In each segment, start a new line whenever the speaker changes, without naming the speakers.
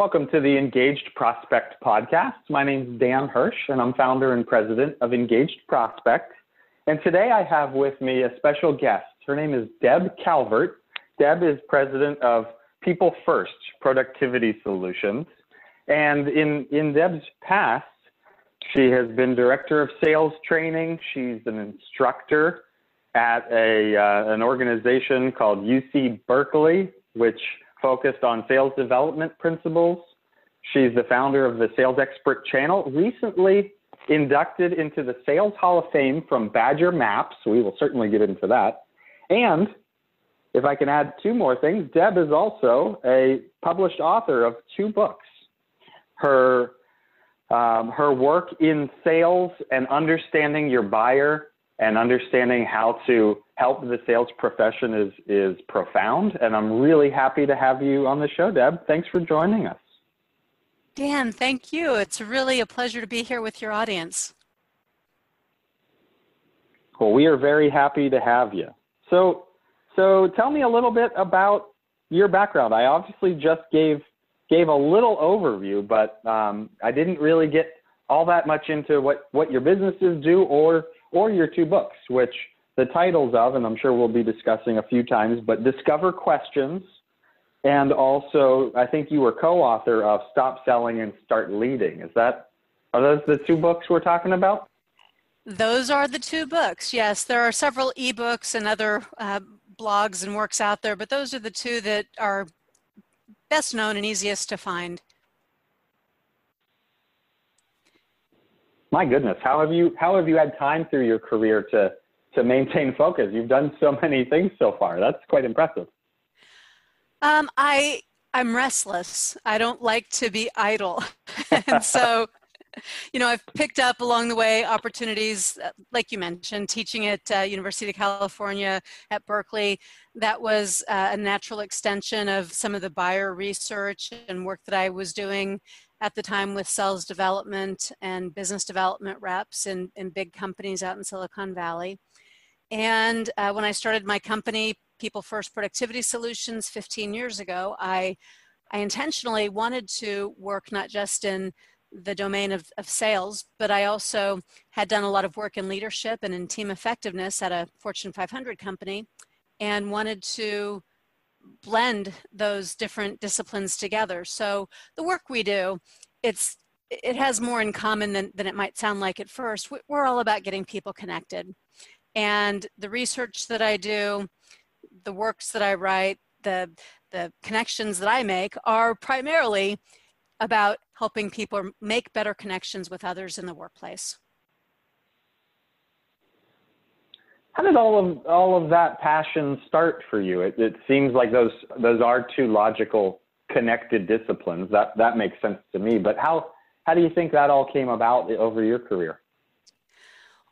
Welcome to the Engaged Prospect podcast. My name is Dan Hirsch, and I'm founder and president of Engaged Prospect. And today I have with me a special guest. Her name is Deb Calvert. Deb is president of People First Productivity Solutions. And in, in Deb's past, she has been director of sales training. She's an instructor at a, uh, an organization called UC Berkeley, which focused on sales development principles. She's the founder of the Sales Expert Channel, recently inducted into the Sales Hall of Fame from Badger Maps. We will certainly get into that. And if I can add two more things, Deb is also a published author of two books. Her um, her work in sales and understanding your buyer and understanding how to help the sales profession is is profound and i'm really happy to have you on the show deb. Thanks for joining us.
Dan thank you. It's really a pleasure to be here with your audience.
Well we are very happy to have you. So so tell me a little bit about your background. I obviously just gave gave a little overview but um, i didn't really get all that much into what what your businesses do or or your two books, which the titles of, and I'm sure we'll be discussing a few times, but Discover Questions, and also I think you were co-author of Stop Selling and Start Leading. Is that are those the two books we're talking about?
Those are the two books. Yes, there are several ebooks and other uh, blogs and works out there, but those are the two that are best known and easiest to find.
my goodness, how have you how have you had time through your career to to maintain focus? You've done so many things so far. That's quite impressive.
Um, I I'm restless. I don't like to be idle, and so. You know, I've picked up along the way opportunities, uh, like you mentioned, teaching at uh, University of California at Berkeley. That was uh, a natural extension of some of the buyer research and work that I was doing at the time with sales development and business development reps in, in big companies out in Silicon Valley. And uh, when I started my company, People First Productivity Solutions, 15 years ago, I, I intentionally wanted to work not just in the domain of, of sales, but I also had done a lot of work in leadership and in team effectiveness at a Fortune 500 company and wanted to blend those different disciplines together. So the work we do, it's it has more in common than, than it might sound like at first. We're all about getting people connected. And the research that I do, the works that I write, the, the connections that I make are primarily about helping people make better connections with others in the workplace.
How did all of all of that passion start for you? It, it seems like those those are two logical connected disciplines. That that makes sense to me. But how how do you think that all came about over your career?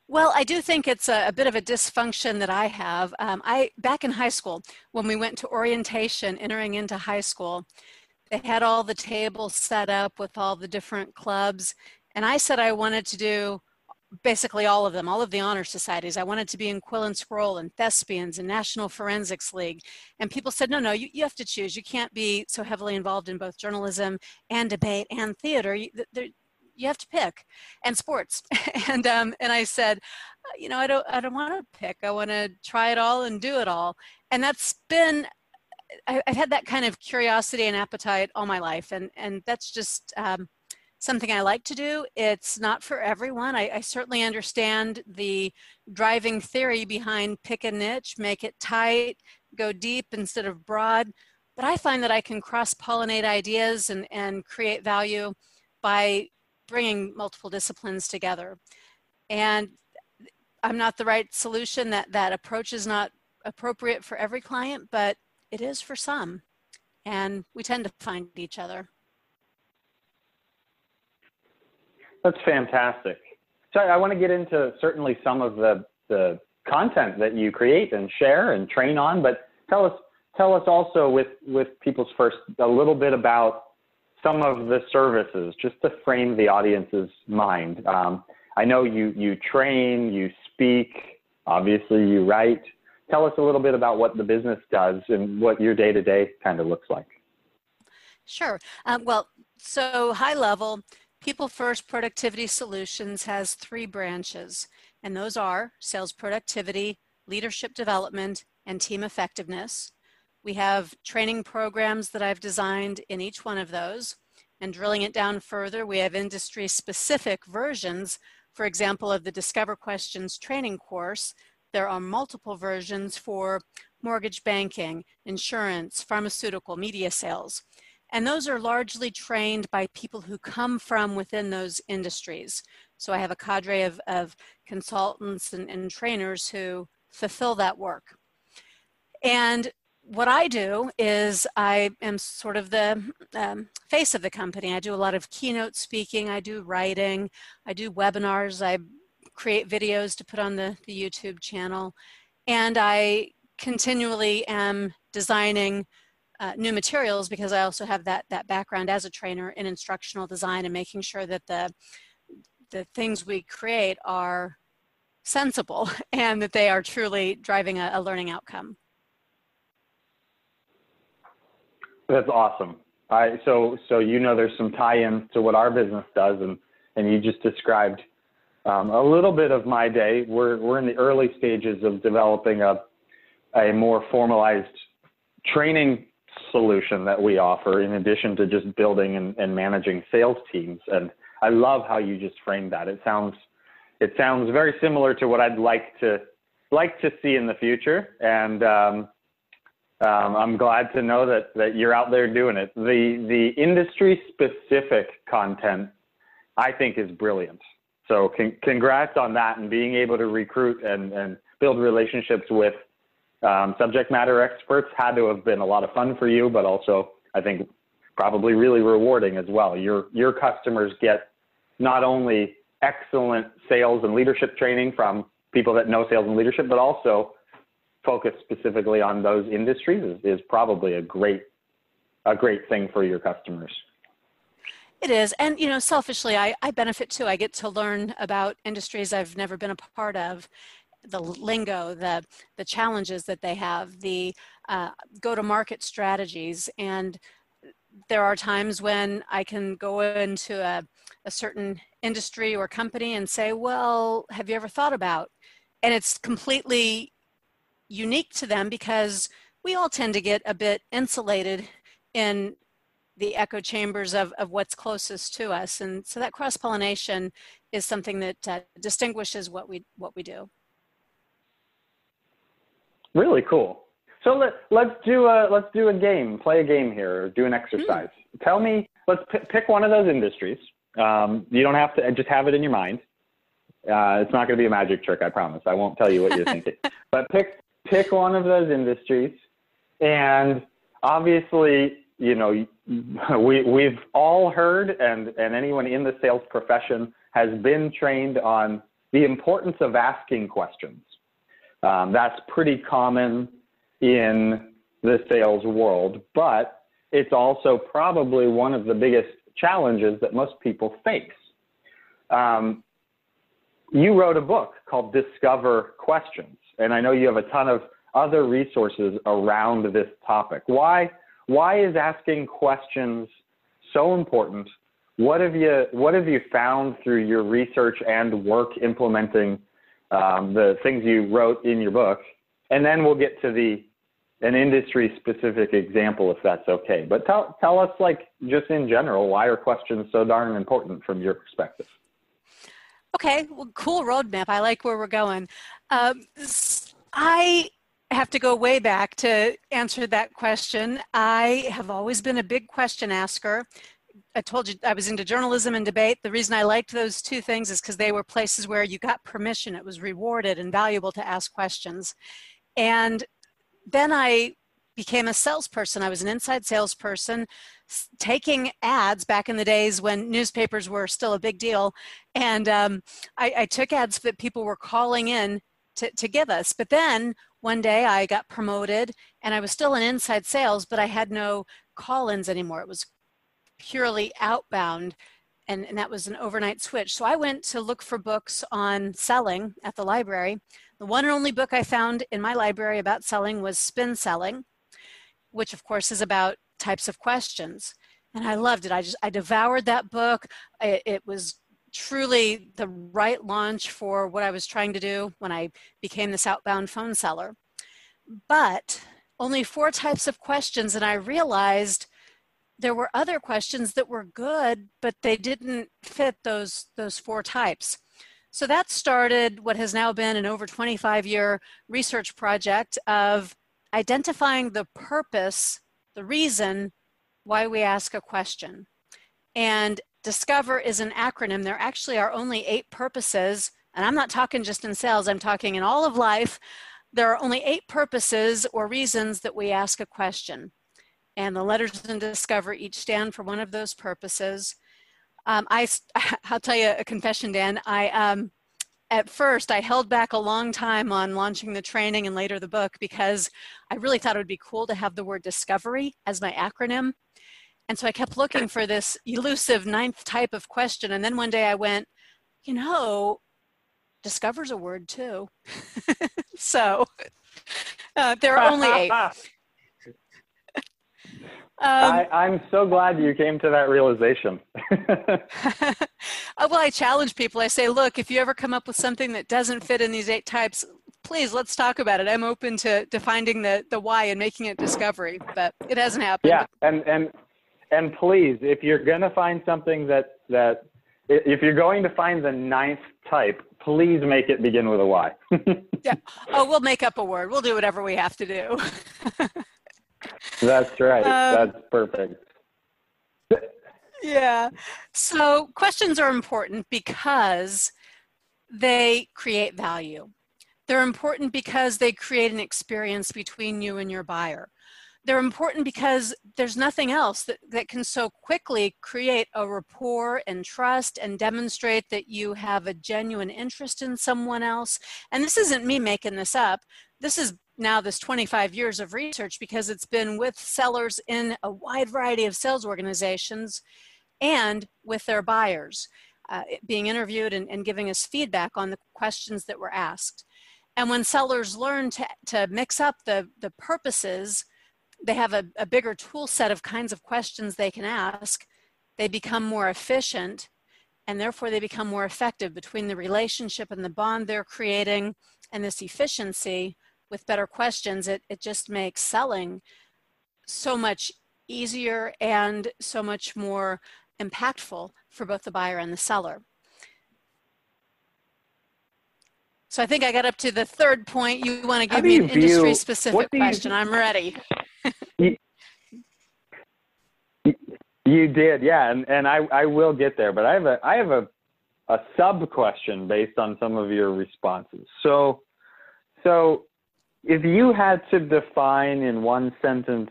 Well, I do think it's a, a bit of a dysfunction that I have. Um, I back in high school when we went to orientation, entering into high school, they had all the tables set up with all the different clubs, and I said I wanted to do basically all of them, all of the honor societies. I wanted to be in Quill and Scroll and Thespians and National Forensics League. And people said, no, no, you, you have to choose. You can't be so heavily involved in both journalism and debate and theater. You, you have to pick and sports. and, um, and I said, you know, I don't, I don't want to pick. I want to try it all and do it all. And that's been, I, have had that kind of curiosity and appetite all my life. And, and that's just, um, something I like to do. It's not for everyone. I, I, certainly understand the driving theory behind pick a niche, make it tight, go deep instead of broad. But I find that I can cross pollinate ideas and, and create value by bringing multiple disciplines together. And I'm not the right solution. That, that approach is not appropriate for every client, but it is for some. And we tend to find each other.
That's fantastic. So I want to get into certainly some of the, the content that you create and share and train on, but tell us tell us also with, with People's First a little bit about some of the services, just to frame the audience's mind. Um, I know you, you train, you speak, obviously you write. Tell us a little bit about what the business does and what your day to day kind of looks like.
Sure. Um, well, so high level, People First Productivity Solutions has three branches, and those are sales productivity, leadership development, and team effectiveness. We have training programs that I've designed in each one of those. And drilling it down further, we have industry specific versions, for example, of the Discover Questions training course. There are multiple versions for mortgage banking, insurance, pharmaceutical, media sales. And those are largely trained by people who come from within those industries. So I have a cadre of, of consultants and, and trainers who fulfill that work. And what I do is I am sort of the um, face of the company. I do a lot of keynote speaking, I do writing, I do webinars, I create videos to put on the, the YouTube channel, and I continually am designing uh, new materials because I also have that, that background as a trainer in instructional design and making sure that the, the things we create are sensible and that they are truly driving a, a learning outcome.
That's awesome. I, so, so you know, there's some tie-ins to what our business does, and and you just described um, a little bit of my day. We're we're in the early stages of developing a a more formalized training solution that we offer, in addition to just building and, and managing sales teams. And I love how you just framed that. It sounds it sounds very similar to what I'd like to like to see in the future. And um, um, I'm glad to know that that you're out there doing it. The the industry specific content I think is brilliant. So con- congrats on that and being able to recruit and, and build relationships with um, subject matter experts had to have been a lot of fun for you, but also I think probably really rewarding as well. Your your customers get not only excellent sales and leadership training from people that know sales and leadership, but also focus specifically on those industries is, is probably a great a great thing for your customers.
It is. And, you know, selfishly, I, I benefit too. I get to learn about industries I've never been a part of, the lingo, the, the challenges that they have, the uh, go to market strategies. And there are times when I can go into a, a certain industry or company and say, well, have you ever thought about? And it's completely unique to them because we all tend to get a bit insulated in the echo chambers of, of what's closest to us. And so that cross pollination is something that uh, distinguishes what we, what we do.
Really cool. So let, let's do a let's do a game, play a game here, or do an exercise. Mm. Tell me, let's p- pick one of those industries. Um, you don't have to just have it in your mind. Uh, it's not going to be a magic trick, I promise. I won't tell you what you're thinking. But pick pick one of those industries, and obviously, you know, we we've all heard, and and anyone in the sales profession has been trained on the importance of asking questions. Um, that's pretty common in the sales world, but it's also probably one of the biggest challenges that most people face. Um, you wrote a book called Discover Questions, and I know you have a ton of other resources around this topic. Why, why is asking questions so important? What have you, what have you found through your research and work implementing um, the things you wrote in your book? And then we'll get to the an industry specific example if that's okay. But tell tell us like just in general, why are questions so darn important from your perspective?
Okay, well, cool roadmap. I like where we're going. Um, I have to go way back to answer that question. I have always been a big question asker. I told you I was into journalism and debate. The reason I liked those two things is because they were places where you got permission. It was rewarded and valuable to ask questions. And then I became a salesperson. I was an inside salesperson taking ads back in the days when newspapers were still a big deal. And um, I, I, took ads that people were calling in to, to give us. But then one day I got promoted and I was still in inside sales, but I had no call ins anymore. It was purely outbound. And, and that was an overnight switch. So I went to look for books on selling at the library the one and only book I found in my library about selling was Spin Selling, which of course is about types of questions. and I loved it. I just I devoured that book. It, it was truly the right launch for what I was trying to do when I became this outbound phone seller. But only four types of questions, and I realized there were other questions that were good, but they didn't fit those those four types. So that started what has now been an over 25 year research project of identifying the purpose, the reason why we ask a question. And Discover is an acronym. There actually are only eight purposes, and I'm not talking just in sales, I'm talking in all of life. There are only eight purposes or reasons that we ask a question. And the letters in Discover each stand for one of those purposes. Um, I, I'll tell you a confession, Dan. I, um, at first, I held back a long time on launching the training and later the book because I really thought it would be cool to have the word discovery as my acronym. And so I kept looking for this elusive ninth type of question. And then one day I went, you know, discover's a word too. so uh, there are only eight.
Um, I, am so glad you came to that realization.
Well, I challenge people. I say, look, if you ever come up with something that doesn't fit in these eight types, please let's talk about it. I'm open to, to finding the, the why and making it discovery, but it hasn't happened.
Yeah, and and and please, if you're going to find something that that if you're going to find the ninth type, please make it begin with a Y.
yeah. Oh, we'll make up a word. We'll do whatever we have to do.
That's right. Um, That's perfect.
Yeah. So questions are important because they create value. They're important because they create an experience between you and your buyer they're important because there's nothing else that, that can so quickly create a rapport and trust and demonstrate that you have a genuine interest in someone else. And this isn't me making this up. This is now this 25 years of research because it's been with sellers in a wide variety of sales organizations and with their buyers, uh, being interviewed and, and giving us feedback on the questions that were asked. And when sellers learn to, to mix up the, the purposes they have a, a bigger tool set of kinds of questions they can ask, they become more efficient and therefore they become more effective between the relationship and the bond they're creating and this efficiency with better questions. It, it just makes selling so much easier and so much more impactful for both the buyer and the seller. So i think i got up to the third point. You want to give me an industry specific question? I'm ready
you, you did, yeah, and and I I will get there, but I have a I have a a sub question based on some of your responses. So so if you had to define in one sentence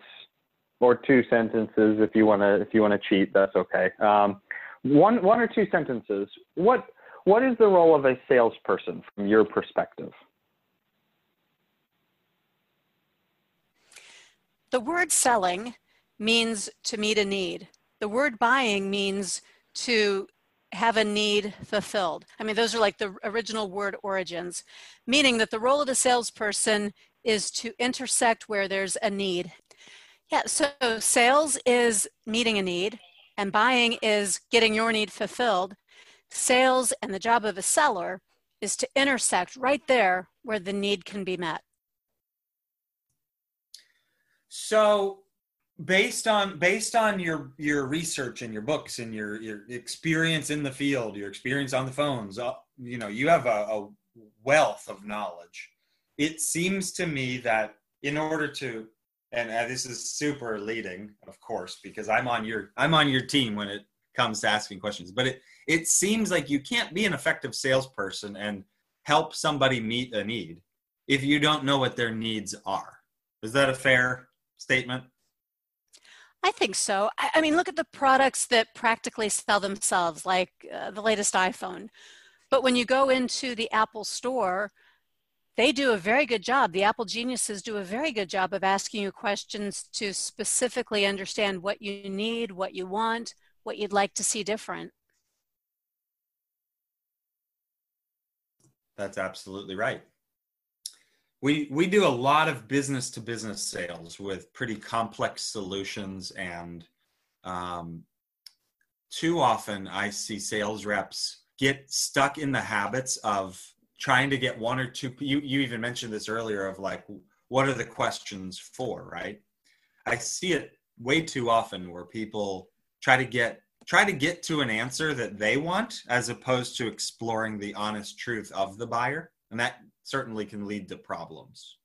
or two sentences if you want to if you want to cheat that's okay um, one one or two sentences what what is the role of a salesperson from your perspective
The word selling means to meet a need. The word buying means to have a need fulfilled. I mean, those are like the original word origins, meaning that the role of the salesperson is to intersect where there's a need. Yeah, so sales is meeting a need, and buying is getting your need fulfilled. Sales and the job of a seller is to intersect right there where the need can be met.
So based on based on your your research and your books and your your experience in the field, your experience on the phones, uh, you know, you have a, a wealth of knowledge. It seems to me that in order to and this is super leading, of course, because I'm on your I'm on your team when it comes to asking questions. But it it seems like you can't be an effective salesperson and help somebody meet a need if you don't know what their needs are. Is that a fair statement?
I think so. I, I mean, look at the products that practically sell themselves, like uh, the latest iPhone. But when you go into the Apple store, they do a very good job. The Apple geniuses do a very good job of asking you questions to specifically understand what you need, what you want, what you'd like to see different.
That's absolutely right we we do a lot of business to business sales with pretty complex solutions and um, too often I see sales reps get stuck in the habits of trying to get one or two. You you even mentioned this earlier of like, what are the questions for, right? I see it way too often where people try to get try to get to an answer that they want as opposed to exploring the honest truth of the buyer and that certainly can lead to problems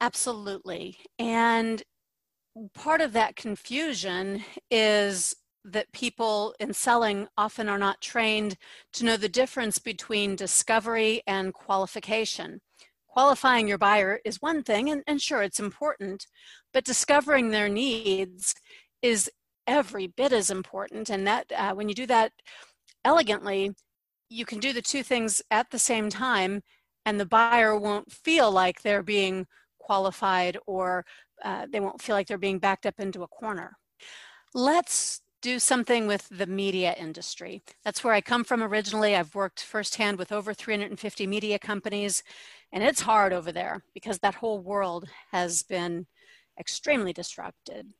absolutely and part of that confusion is that people in selling often are not trained to know the difference between discovery and qualification. Qualifying your buyer is one thing, and, and sure, it's important, but discovering their needs is every bit as important. And that uh, when you do that elegantly, you can do the two things at the same time, and the buyer won't feel like they're being qualified or uh, they won't feel like they're being backed up into a corner. Let's do something with the media industry. That's where I come from originally. I've worked firsthand with over 350 media companies, and it's hard over there because that whole world has been extremely disrupted.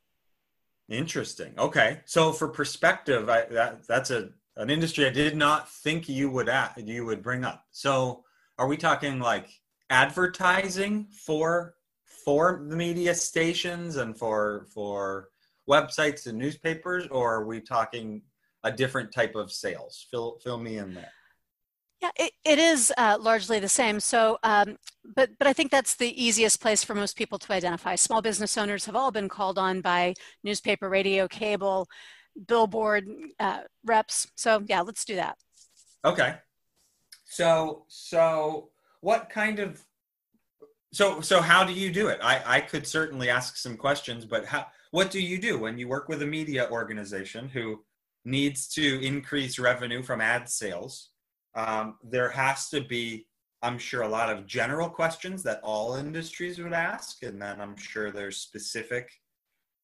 Interesting. Okay, so for perspective, I, that, that's a an industry I did not think you would at, you would bring up. So, are we talking like advertising for for the media stations and for for websites and newspapers, or are we talking a different type of sales? Fill fill me in there.
Yeah, it, it is uh, largely the same. So, um, but but I think that's the easiest place for most people to identify. Small business owners have all been called on by newspaper, radio, cable, billboard uh, reps. So yeah, let's do that.
Okay. So so what kind of so so how do you do it? I I could certainly ask some questions, but how what do you do when you work with a media organization who needs to increase revenue from ad sales? Um, there has to be, I'm sure, a lot of general questions that all industries would ask, and then I'm sure there's specific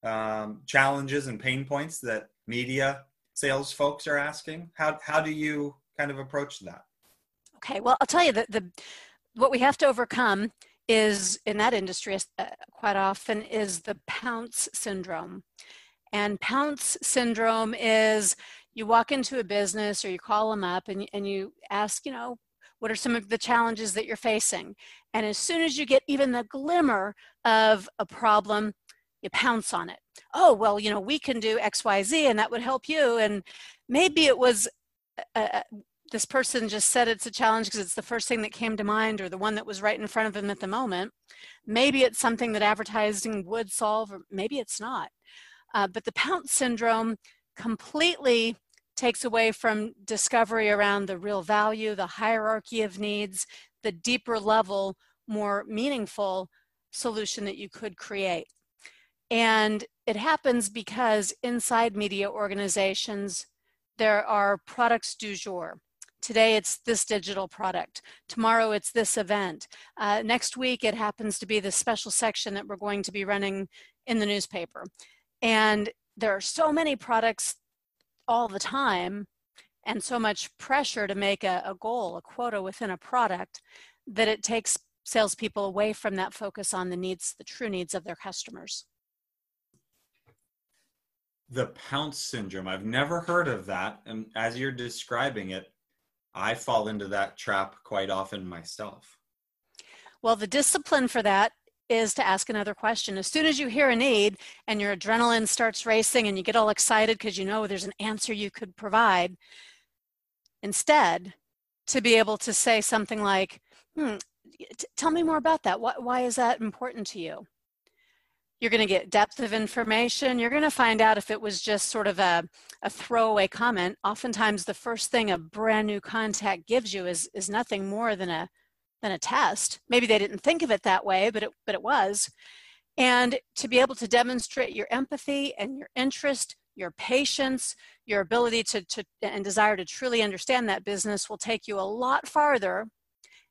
um, challenges and pain points that media sales folks are asking. How how do you kind of approach that?
Okay, well, I'll tell you that the what we have to overcome is in that industry uh, quite often is the pounce syndrome. And pounce syndrome is you walk into a business or you call them up and, and you ask, you know, what are some of the challenges that you're facing? And as soon as you get even the glimmer of a problem, you pounce on it. Oh, well, you know, we can do XYZ and that would help you. And maybe it was uh, this person just said it's a challenge because it's the first thing that came to mind or the one that was right in front of them at the moment. Maybe it's something that advertising would solve, or maybe it's not. Uh, but the pounce syndrome completely takes away from discovery around the real value, the hierarchy of needs, the deeper level, more meaningful solution that you could create. And it happens because inside media organizations, there are products du jour. Today it's this digital product. Tomorrow it's this event. Uh, next week it happens to be the special section that we're going to be running in the newspaper. And there are so many products all the time and so much pressure to make a, a goal, a quota within a product that it takes salespeople away from that focus on the needs, the true needs of their customers.
The pounce syndrome. I've never heard of that. And as you're describing it, I fall into that trap quite often myself.
Well, the discipline for that is to ask another question. As soon as you hear a need and your adrenaline starts racing and you get all excited because you know there's an answer you could provide, instead, to be able to say something like, hmm, tell me more about that. Why, why is that important to you? You're going to get depth of information. You're going to find out if it was just sort of a, a throwaway comment. Oftentimes, the first thing a brand new contact gives you is, is nothing more than a, than a test. Maybe they didn't think of it that way, but it, but it was. And to be able to demonstrate your empathy and your interest, your patience, your ability to, to and desire to truly understand that business will take you a lot farther.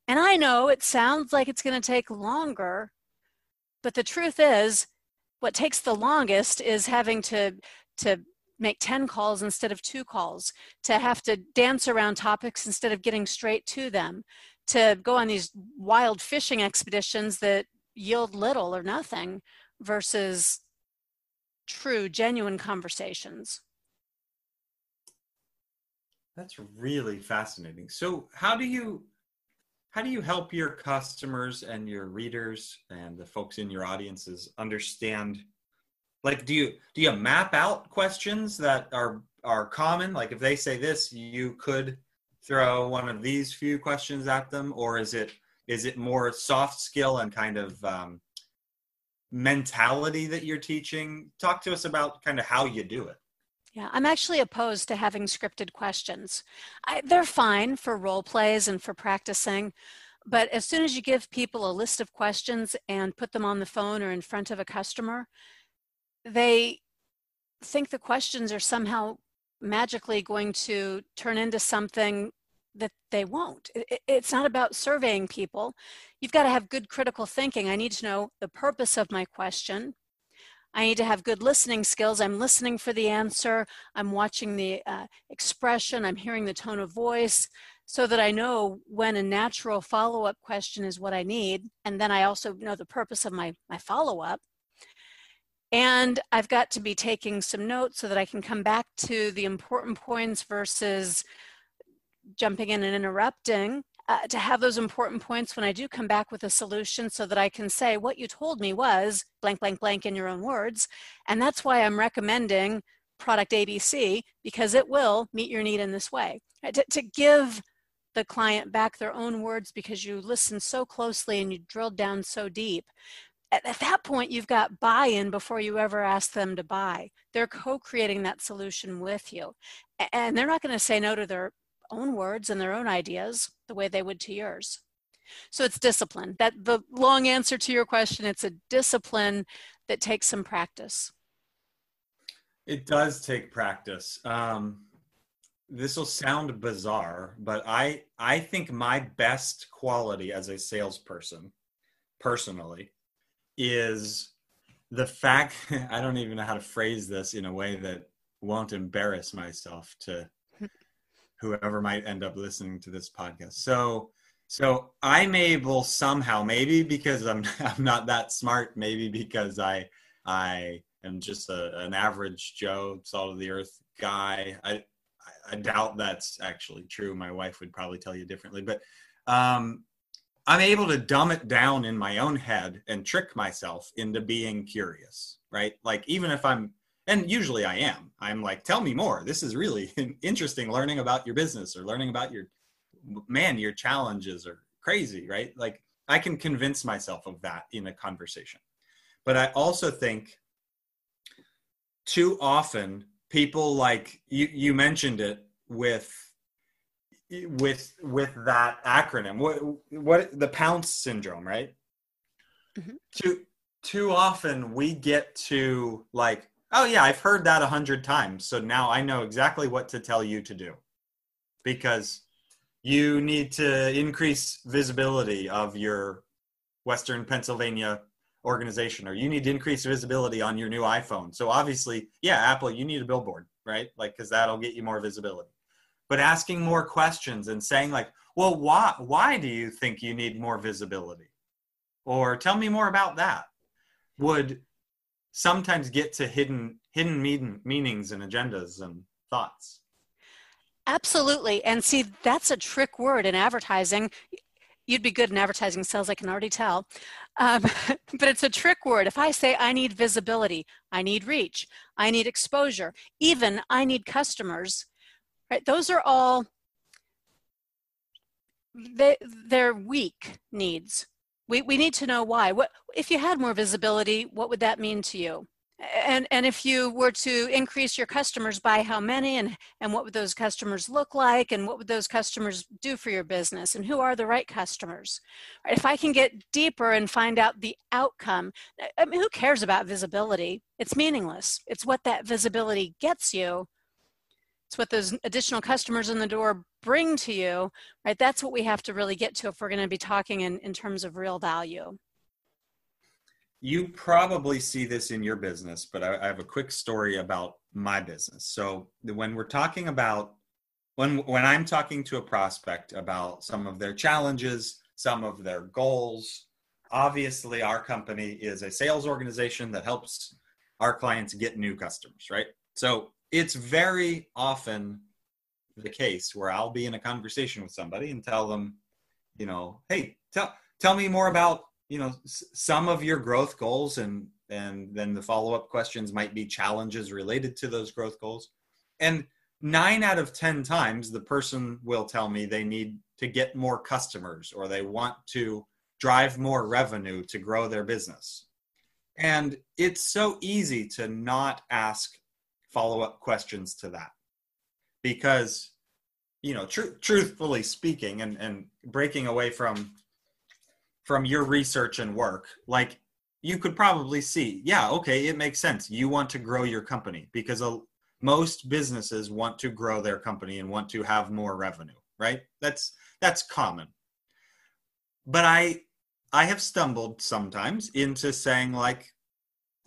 And I know it sounds like it's going to take longer, but the truth is what takes the longest is having to to make 10 calls instead of two calls to have to dance around topics instead of getting straight to them to go on these wild fishing expeditions that yield little or nothing versus true, genuine conversations.
That's really fascinating. So, how do you how do you help your customers and your readers and the folks in your audiences understand like do you do you map out questions that are are common? Like if they say this you could throw one of these few questions at them or is it is it more soft skill and kind of um, mentality that you're teaching? Talk to us about kind of how you do it
yeah, I'm actually opposed to having scripted questions. I, they're fine for role plays and for practicing, but as soon as you give people a list of questions and put them on the phone or in front of a customer, they think the questions are somehow magically going to turn into something that they won't. It's not about surveying people. You've got to have good critical thinking. I need to know the purpose of my question. I need to have good listening skills. I'm listening for the answer. I'm watching the uh, expression. I'm hearing the tone of voice so that I know when a natural follow up question is what I need. And then I also know the purpose of my, my follow up. And I've got to be taking some notes so that I can come back to the important points versus jumping in and interrupting uh, to have those important points when I do come back with a solution so that I can say what you told me was blank, blank, blank in your own words. And that's why I'm recommending product ABC because it will meet your need in this way. Right? To, to give the client back their own words because you listened so closely and you drilled down so deep. At, at that point, you've got buy in before you ever ask them to buy. They're co creating that solution with you. And they're not going to say no to their own words and their own ideas the way they would to yours. So it's discipline. That the long answer to your question, it's a discipline that takes some practice.
It does take practice. Um, this will sound bizarre, but I I think my best quality as a salesperson, personally, is the fact I don't even know how to phrase this in a way that won't embarrass myself to whoever might end up listening to this podcast. So so I'm able somehow, maybe because I'm I'm not that smart, maybe because I I am just a, an average Joe, salt of the earth guy. I I doubt that's actually true. My wife would probably tell you differently, but um, I'm able to dumb it down in my own head and trick myself into being curious, right? Like even if I'm and usually i am. I'm like tell me more. This is really interesting learning about your business or learning about your man your challenges are crazy right? Like i can convince myself of that in a conversation. But i also think too often people like you you mentioned it with with with that acronym. What what the pounce syndrome right? Mm-hmm. too too often we get to like oh yeah i've heard that a hundred times so now i know exactly what to tell you to do. Because you need to increase visibility of your western pennsylvania organization or you need to increase visibility on your new iphone. So obviously yeah apple you need a billboard right? Like because that'll get you more visibility. But asking more questions and saying like well why why do you think you need more visibility? Or tell me more about that. Would sometimes get to hidden hidden mean, meanings and agendas and thoughts.
Absolutely. And see that's a trick word in advertising. You'd be good in advertising sales i can already tell. Um, but it's a trick word. If i say i need visibility i need reach i need exposure even i need customers right those are all they, they're weak needs we, we need to know why. What if you had more visibility, what would that mean to you? And and if you were to increase your customers by how many and and what would those customers look like and what would those customers do for your business and who are the right customers? If I can get deeper and find out the outcome, I mean who cares about visibility? It's meaningless. It's what that visibility gets you it's what those additional customers in the door bring to you, right? That's what we have to really get to if we're going to be talking in, in terms of real value.
You probably see this in your business, but I, I have a quick story about my business. So when we're talking about when when I'm talking to a prospect about some of their challenges, some of their goals, obviously our company is a sales organization that helps our clients get new customers, right? So it's very often the case where I'll be in a conversation with somebody and tell them, you know, hey, tell tell me more about you know s- some of your growth goals and and then the follow-up questions might be challenges related to those growth goals. And nine out of ten times the person will tell me they need to get more customers or they want to drive more revenue to grow their business. And it's so easy to not ask follow-up questions to that. Because you know tr- truthfully speaking and and breaking away from from your research and work like you could probably see yeah okay it makes sense. You want to grow your company because a, most businesses want to grow their company and want to have more revenue right? That's that's common. But i i have stumbled sometimes into saying like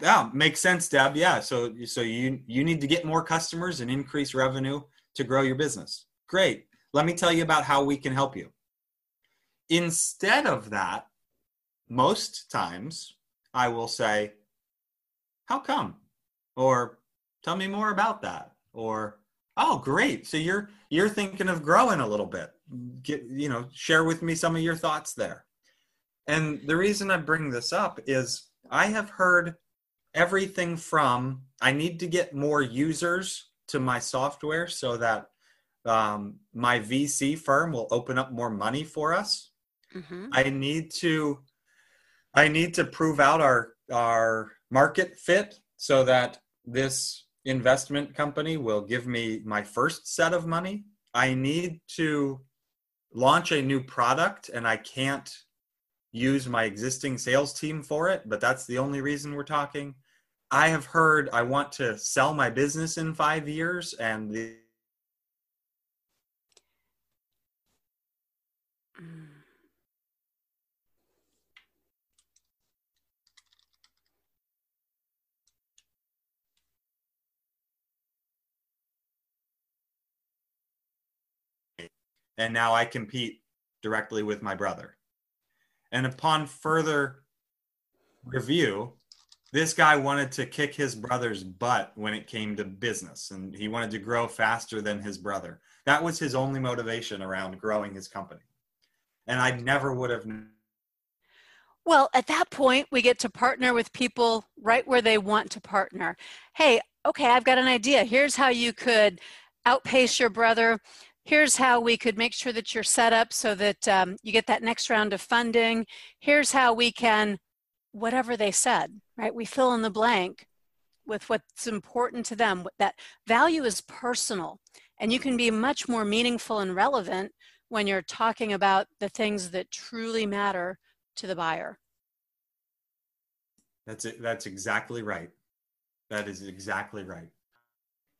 yeah makes sense deb. Yeah so so you you need to get more customers and increase revenue to grow your business. Great. Let me tell you about how we can help you. Instead of that most times i will say how come? Or tell me more about that. Or oh great. So you're you're thinking of growing a little bit. Get you know share with me some of your thoughts there. And the reason i bring this up is i have heard everything from i need to get more users to my software so that um, my vc firm will open up more money for us
Mm-hmm.
i need to i need to prove out our our market fit so that this investment company will give me my first set of money i need to launch a new product and i can't use my existing sales team for it but that's the only reason we're talking i have heard i want to sell my business in 5 years and the and now I compete directly with my brother. And upon further review, this guy wanted to kick his brother's butt when it came to business, and he wanted to grow faster than his brother. That was his only motivation around growing his company. And I never would have. known.
Well, at that point, we get to partner with people right where they want to partner. Hey, okay, I've got an idea. Here's how you could outpace your brother. Here's how we could make sure that you're set up so that um, you get that next round of funding. Here's how we can, whatever they said, right? We fill in the blank with what's important to them. That value is personal, and you can be much more meaningful and relevant when you're talking about the things that truly matter to the buyer.
That's it. That's exactly right. That is exactly right.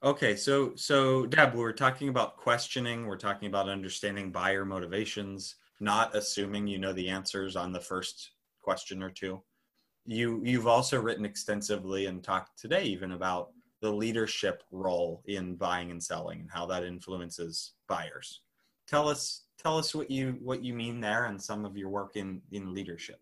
Okay, so so Deb, we're talking about questioning. We're talking about understanding buyer motivations, not assuming you know the answers on the first question or two. You you've also written extensively and talked today even about the leadership role in buying and selling and how that influences buyers. Tell us tell us what you what you mean there and some of your work in in leadership.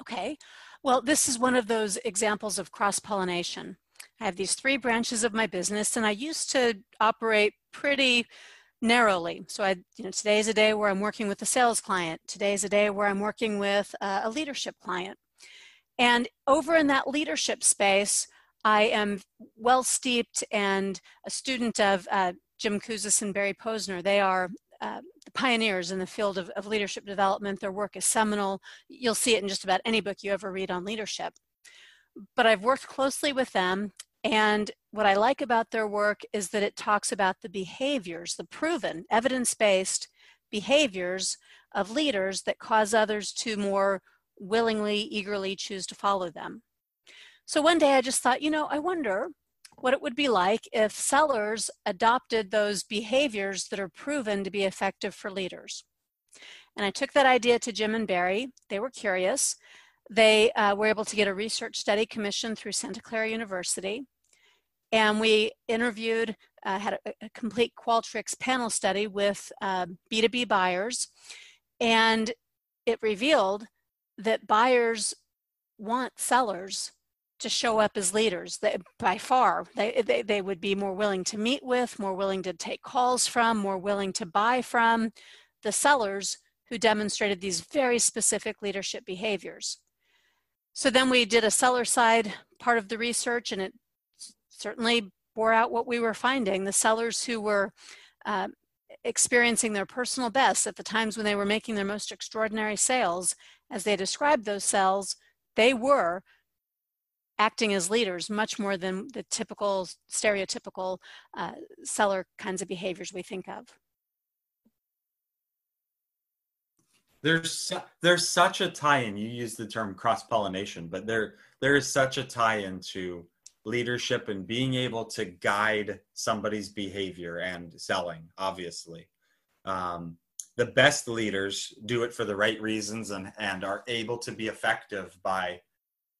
Okay. Well, this is one of those examples of cross pollination. I have these three branches of my business, and I used to operate pretty narrowly. So I, you know, today is a day where I'm working with a sales client. Today is a day where I'm working with uh, a leadership client. And over in that leadership space, I am well steeped and a student of uh, Jim Kouzes and Barry Posner. They are uh, the pioneers in the field of, of leadership development. Their work is seminal. You'll see it in just about any book you ever read on leadership. But I've worked closely with them, and what I like about their work is that it talks about the behaviors, the proven, evidence based behaviors of leaders that cause others to more willingly, eagerly choose to follow them. So one day I just thought, you know, I wonder what it would be like if sellers adopted those behaviors that are proven to be effective for leaders. And I took that idea to Jim and Barry. They were curious. They uh, were able to get a research study commissioned through Santa Clara University. And we interviewed, uh, had a, a, complete Qualtrics panel study with uh, B2B buyers. And it revealed that buyers want sellers to show up as leaders. They, by far, they, they, they would be more willing to meet with, more willing to take calls from, more willing to buy from the sellers who demonstrated these very specific leadership behaviors. So then we did a seller side part of the research, and it certainly bore out what we were finding. The sellers who were uh, experiencing their personal best at the times when they were making their most extraordinary sales, as they described those sales, they were acting as leaders much more than the typical stereotypical uh, seller kinds of behaviors we think of.
There's there's such a tie-in. You use the term cross-pollination, but there there is such a tie-in to leadership and being able to guide somebody's behavior and selling. Obviously, um, the best leaders do it for the right reasons and and are able to be effective by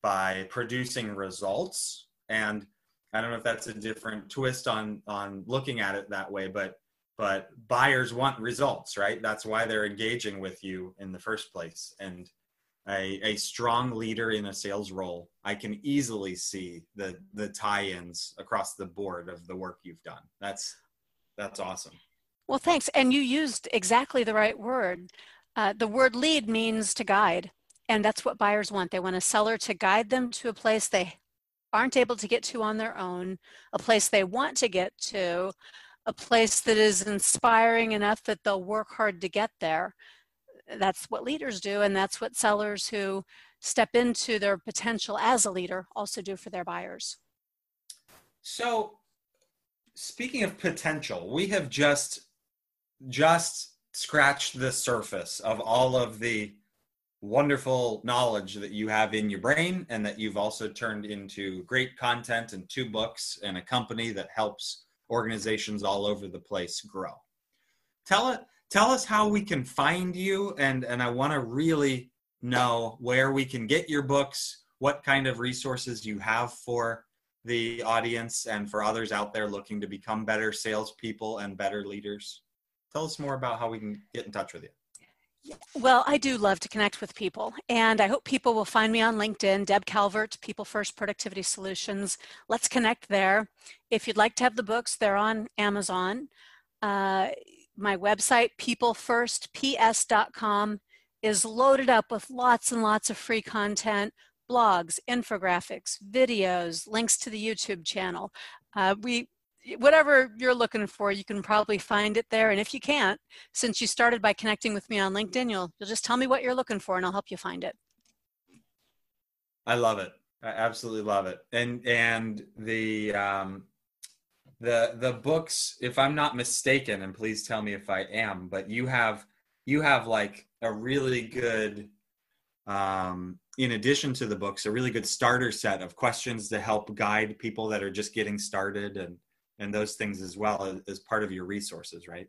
by producing results and i don't know if that's a different twist on on looking at it that way but but buyers want results right? That's why they're engaging with you in the first place. And a, a strong leader in a sales role i can easily see the the tie-ins across the board of the work you've done. That's that's awesome.
Well thanks. And you used exactly the right word. Uh, the word lead means to guide and that's what buyers want. They want a seller to guide them to a place they aren't able to get to on their own, a place they want to get to, a place that is inspiring enough that they'll work hard to get there. That's what leaders do, and that's what sellers who step into their potential as a leader also do for their buyers.
So, speaking of potential, we have just just scratched the surface of all of the wonderful knowledge that you have in your brain and that you've also turned into great content and two books and a company that helps organizations all over the place grow. Tell it tell us how we can find you and and I want to really know where we can get your books, what kind of resources you have for the audience and for others out there looking to become better salespeople and better leaders. Tell us more about how we can get in touch with you.
Well, I do love to connect with people, and I hope people will find me on LinkedIn, Deb Calvert, People First Productivity Solutions. Let's connect there. If you'd like to have the books, they're on Amazon. Uh, my website, peoplefirstps.com, is loaded up with lots and lots of free content, blogs, infographics, videos, links to the YouTube channel. Uh, we whatever you're looking for, you can probably find it there. And if you can't, since you started by connecting with me on LinkedIn, you'll, you'll just tell me what you're looking for and I'll help you find it.
I love it. I absolutely love it. And, and the, um, the, the books, if I'm not mistaken, and please tell me if I am, but you have, you have like a really good, um, in addition to the books, a really good starter set of questions to help guide people that are just getting started and, and those things as well as part of your resources, right?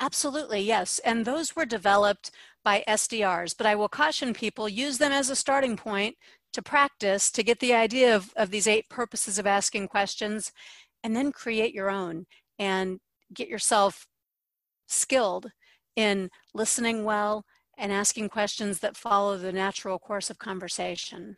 Absolutely, yes. And those were developed by SDRs, but I will caution people use them as a starting point to practice to get the idea of, of these eight purposes of asking questions and then create your own and get yourself skilled in listening well and asking questions that follow the natural course of conversation.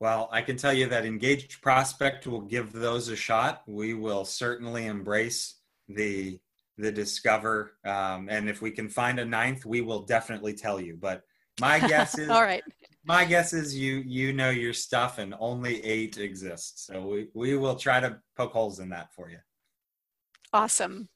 Well, I can tell you that Engaged Prospect will give those a shot. We will certainly embrace the the discover, um, and if we can find a ninth, we will definitely tell you. But my guess is
all right.
My guess is you you know your stuff, and only eight exist. So we we will try to poke holes in that for you.
Awesome.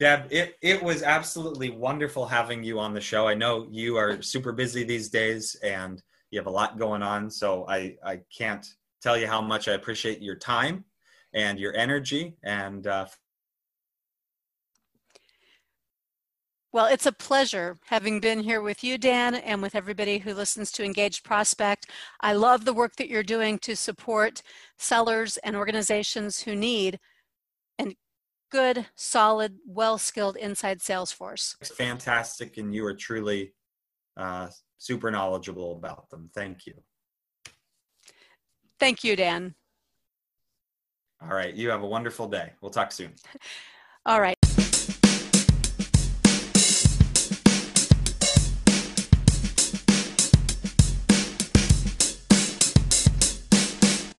Deb, it, it was absolutely wonderful having you on the show. I know you are super busy these days, and you have a lot going on. So I, I can't tell you how much I appreciate your time and your energy. And uh,
well, it's a pleasure having been here with you, Dan, and with everybody who listens to Engaged Prospect. I love the work that you're doing to support sellers and organizations who need a good, solid, well-skilled inside sales force.
It's fantastic, and you are truly uh, super knowledgeable about them. Thank you.
Thank you, Dan.
All right. You have a wonderful day. We'll talk soon.
All right.